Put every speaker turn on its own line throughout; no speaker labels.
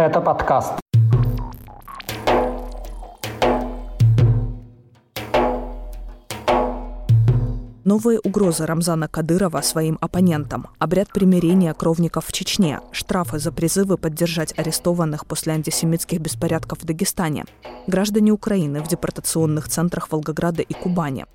Это подкаст.
Новые угрозы Рамзана Кадырова своим оппонентам, обряд примирения кровников в Чечне, штрафы за призывы поддержать арестованных после антисемитских беспорядков в Дагестане, граждане Украины в депортационных центрах Волгограда и Кубани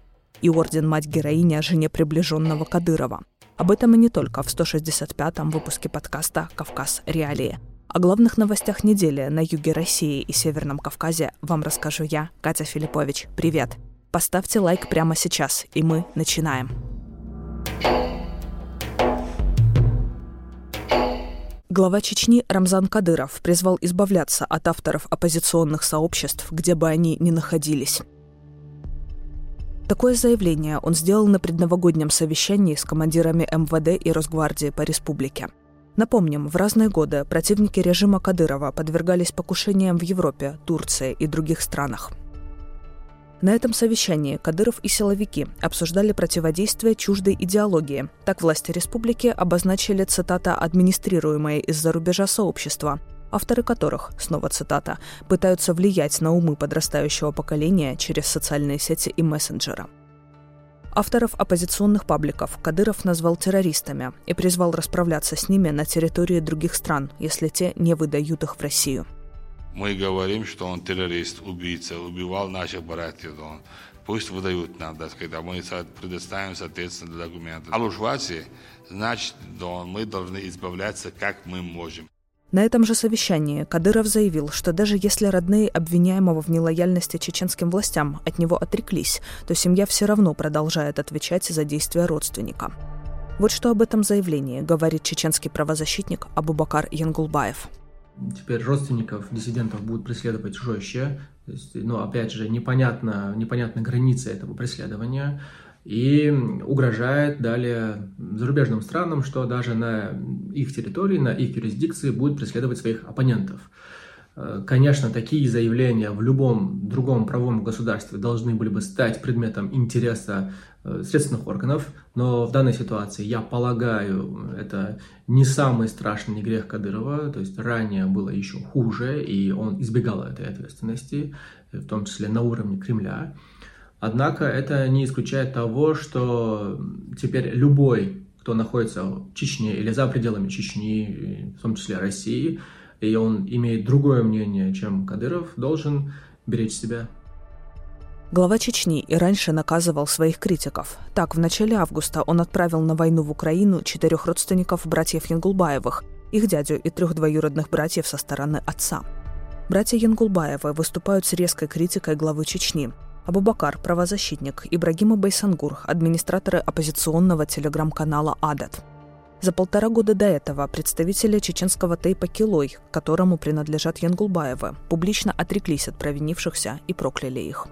и орден «Мать-героиня» жене приближенного Кадырова. Об этом и не только в 165-м выпуске подкаста «Кавказ. Реалии». О главных новостях недели на юге России и Северном Кавказе вам расскажу я, Катя Филиппович. Привет! Поставьте лайк прямо сейчас, и мы начинаем. Глава Чечни Рамзан Кадыров призвал избавляться от авторов оппозиционных сообществ, где бы они ни находились. Такое заявление он сделал на предновогоднем совещании с командирами МВД и Росгвардии по республике. Напомним, в разные годы противники режима Кадырова подвергались покушениям в Европе, Турции и других странах – на этом совещании Кадыров и силовики обсуждали противодействие чуждой идеологии. Так власти республики обозначили, цитата, «администрируемое из-за рубежа сообщества», авторы которых, снова цитата, пытаются влиять на умы подрастающего поколения через социальные сети и мессенджеры. Авторов оппозиционных пабликов Кадыров назвал террористами и призвал расправляться с ними на территории других стран, если те не выдают их в Россию –
мы говорим, что он террорист, убийца, убивал наших братьев. Он, пусть выдают нам, так сказать, а мы предоставим, соответственно, документы. А лужвати, значит, да, мы должны избавляться, как мы можем.
На этом же совещании Кадыров заявил, что даже если родные обвиняемого в нелояльности чеченским властям от него отреклись, то семья все равно продолжает отвечать за действия родственника. Вот что об этом заявлении говорит чеченский правозащитник Абубакар Янгулбаев
теперь родственников диссидентов будут преследовать жестче. Есть, ну, опять же, непонятно, непонятны границы этого преследования. И угрожает далее зарубежным странам, что даже на их территории, на их юрисдикции будет преследовать своих оппонентов. Э, конечно, такие заявления в любом другом правовом государстве должны были бы стать предметом интереса Э, следственных органов, но в данной ситуации, я полагаю, это не самый страшный грех Кадырова, то есть ранее было еще хуже, и он избегал этой ответственности, в том числе на уровне Кремля. Однако это не исключает того, что теперь любой, кто находится в Чечне или за пределами Чечни, в том числе России, и он имеет другое мнение, чем Кадыров, должен беречь себя.
Глава Чечни и раньше наказывал своих критиков. Так, в начале августа он отправил на войну в Украину четырех родственников братьев Янгулбаевых, их дядю и трех двоюродных братьев со стороны отца. Братья Янгулбаевы выступают с резкой критикой главы Чечни. Абубакар – правозащитник, Ибрагима Байсангур – администраторы оппозиционного телеграм-канала «Адат». За полтора года до этого представители чеченского тейпа «Килой», которому принадлежат Янгулбаевы, публично отреклись от провинившихся и прокляли их.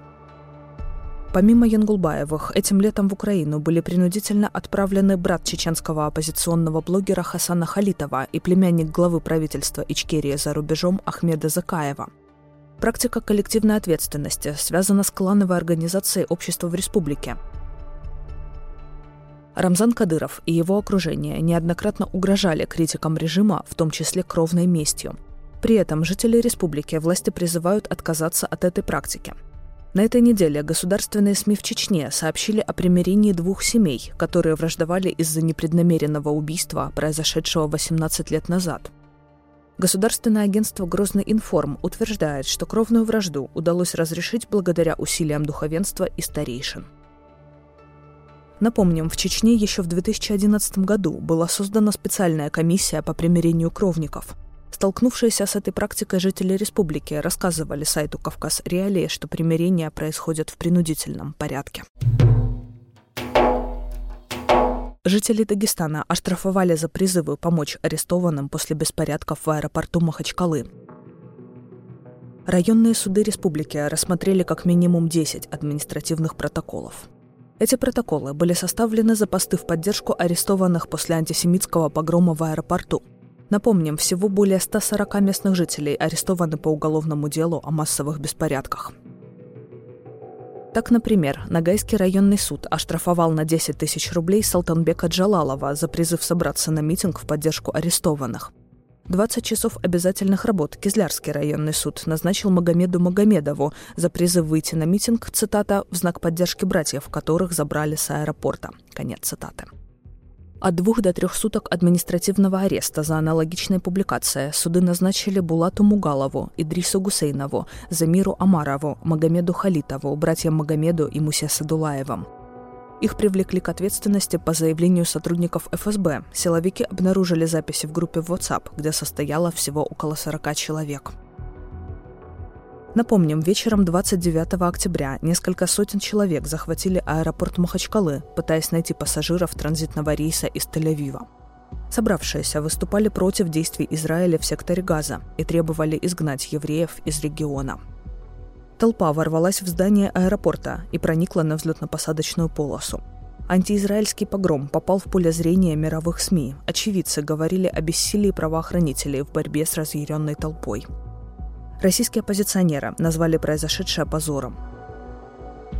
Помимо Янгулбаевых, этим летом в Украину были принудительно отправлены брат чеченского оппозиционного блогера Хасана Халитова и племянник главы правительства Ичкерии за рубежом Ахмеда Закаева. Практика коллективной ответственности связана с клановой организацией общества в республике. Рамзан Кадыров и его окружение неоднократно угрожали критикам режима, в том числе кровной местью. При этом жители республики власти призывают отказаться от этой практики – на этой неделе государственные СМИ в Чечне сообщили о примирении двух семей, которые враждовали из-за непреднамеренного убийства, произошедшего 18 лет назад. Государственное агентство «Грозный информ» утверждает, что кровную вражду удалось разрешить благодаря усилиям духовенства и старейшин. Напомним, в Чечне еще в 2011 году была создана специальная комиссия по примирению кровников – Столкнувшиеся с этой практикой жители республики рассказывали сайту «Кавказ Реалии», что примирения происходят в принудительном порядке. Жители Дагестана оштрафовали за призывы помочь арестованным после беспорядков в аэропорту Махачкалы. Районные суды республики рассмотрели как минимум 10 административных протоколов. Эти протоколы были составлены за посты в поддержку арестованных после антисемитского погрома в аэропорту – Напомним, всего более 140 местных жителей арестованы по уголовному делу о массовых беспорядках. Так, например, Нагайский районный суд оштрафовал на 10 тысяч рублей Салтанбека Джалалова за призыв собраться на митинг в поддержку арестованных. 20 часов обязательных работ Кизлярский районный суд назначил Магомеду Магомедову за призыв выйти на митинг, цитата, в знак поддержки братьев, которых забрали с аэропорта. Конец цитаты. От двух до трех суток административного ареста за аналогичной публикацией суды назначили Булату Мугалову, Идрису Гусейнову, Замиру Амарову, Магомеду Халитову, братьям Магомеду и Мусе Садулаевым. Их привлекли к ответственности по заявлению сотрудников ФСБ. Силовики обнаружили записи в группе WhatsApp, где состояло всего около 40 человек. Напомним, вечером 29 октября несколько сотен человек захватили аэропорт Махачкалы, пытаясь найти пассажиров транзитного рейса из Тель-Авива. Собравшиеся выступали против действий Израиля в секторе Газа и требовали изгнать евреев из региона. Толпа ворвалась в здание аэропорта и проникла на взлетно-посадочную полосу. Антиизраильский погром попал в поле зрения мировых СМИ. Очевидцы говорили о бессилии правоохранителей в борьбе с разъяренной толпой – Российские оппозиционеры назвали произошедшее позором.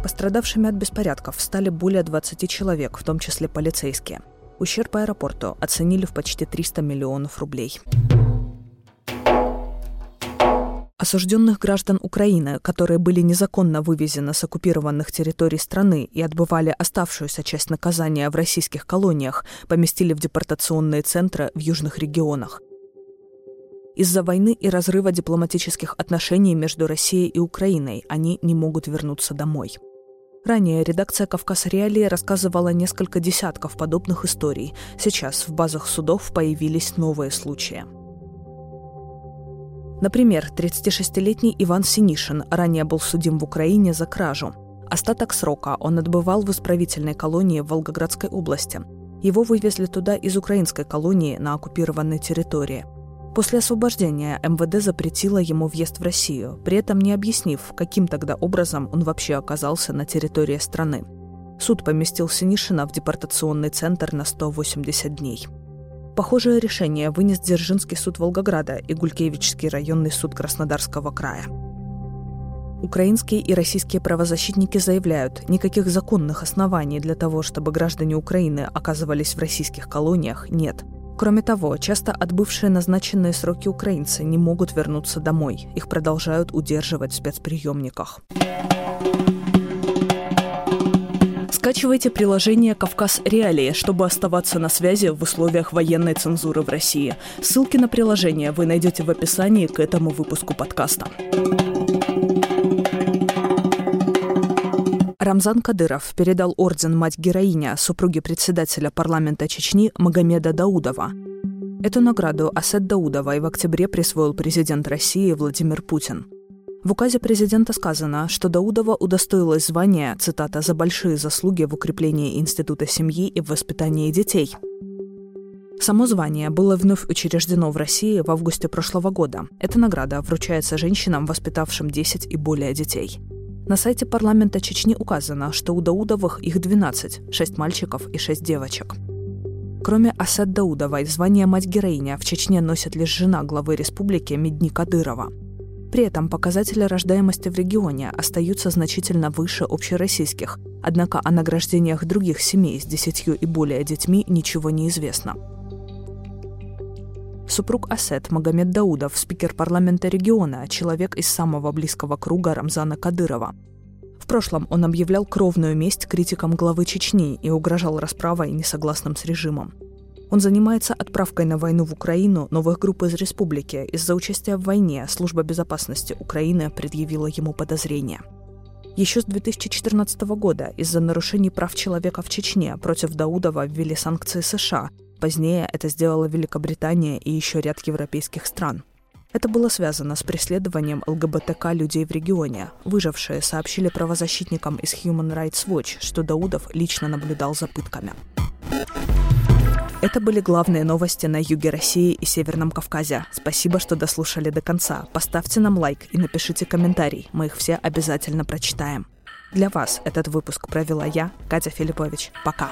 Пострадавшими от беспорядков стали более 20 человек, в том числе полицейские. Ущерб аэропорту оценили в почти 300 миллионов рублей. Осужденных граждан Украины, которые были незаконно вывезены с оккупированных территорий страны и отбывали оставшуюся часть наказания в российских колониях, поместили в депортационные центры в южных регионах – из-за войны и разрыва дипломатических отношений между Россией и Украиной они не могут вернуться домой. Ранее редакция «Кавказ Реалии» рассказывала несколько десятков подобных историй. Сейчас в базах судов появились новые случаи. Например, 36-летний Иван Синишин ранее был судим в Украине за кражу. Остаток срока он отбывал в исправительной колонии в Волгоградской области. Его вывезли туда из украинской колонии на оккупированной территории – После освобождения МВД запретило ему въезд в Россию, при этом не объяснив, каким тогда образом он вообще оказался на территории страны. Суд поместил Синишина в депортационный центр на 180 дней. Похожее решение вынес Дзержинский суд Волгограда и Гулькевичский районный суд Краснодарского края. Украинские и российские правозащитники заявляют, никаких законных оснований для того, чтобы граждане Украины оказывались в российских колониях, нет – Кроме того, часто отбывшие назначенные сроки украинцы не могут вернуться домой. Их продолжают удерживать в спецприемниках. Скачивайте приложение «Кавказ Реалии», чтобы оставаться на связи в условиях военной цензуры в России. Ссылки на приложение вы найдете в описании к этому выпуску подкаста. Рамзан Кадыров передал орден «Мать-героиня» супруге председателя парламента Чечни Магомеда Даудова. Эту награду Асет и в октябре присвоил президент России Владимир Путин. В указе президента сказано, что Даудова удостоилась звания, цитата, «за большие заслуги в укреплении института семьи и в воспитании детей». Само звание было вновь учреждено в России в августе прошлого года. Эта награда вручается женщинам, воспитавшим 10 и более детей – на сайте парламента Чечни указано, что у Даудовых их 12, 6 мальчиков и 6 девочек. Кроме Асад Даудовой, звание «Мать-героиня» в Чечне носит лишь жена главы республики Медни Кадырова. При этом показатели рождаемости в регионе остаются значительно выше общероссийских, однако о награждениях других семей с десятью и более детьми ничего не известно. Супруг Асет Магомед Даудов, спикер парламента региона, человек из самого близкого круга Рамзана Кадырова. В прошлом он объявлял кровную месть критикам главы Чечни и угрожал расправой несогласным с режимом. Он занимается отправкой на войну в Украину новых групп из республики. Из-за участия в войне Служба безопасности Украины предъявила ему подозрения. Еще с 2014 года из-за нарушений прав человека в Чечне против Даудова ввели санкции США, Позднее это сделала Великобритания и еще ряд европейских стран. Это было связано с преследованием ЛГБТК людей в регионе. Выжившие сообщили правозащитникам из Human Rights Watch, что Даудов лично наблюдал за пытками. Это были главные новости на юге России и Северном Кавказе. Спасибо, что дослушали до конца. Поставьте нам лайк и напишите комментарий. Мы их все обязательно прочитаем. Для вас этот выпуск провела я, Катя Филиппович. Пока.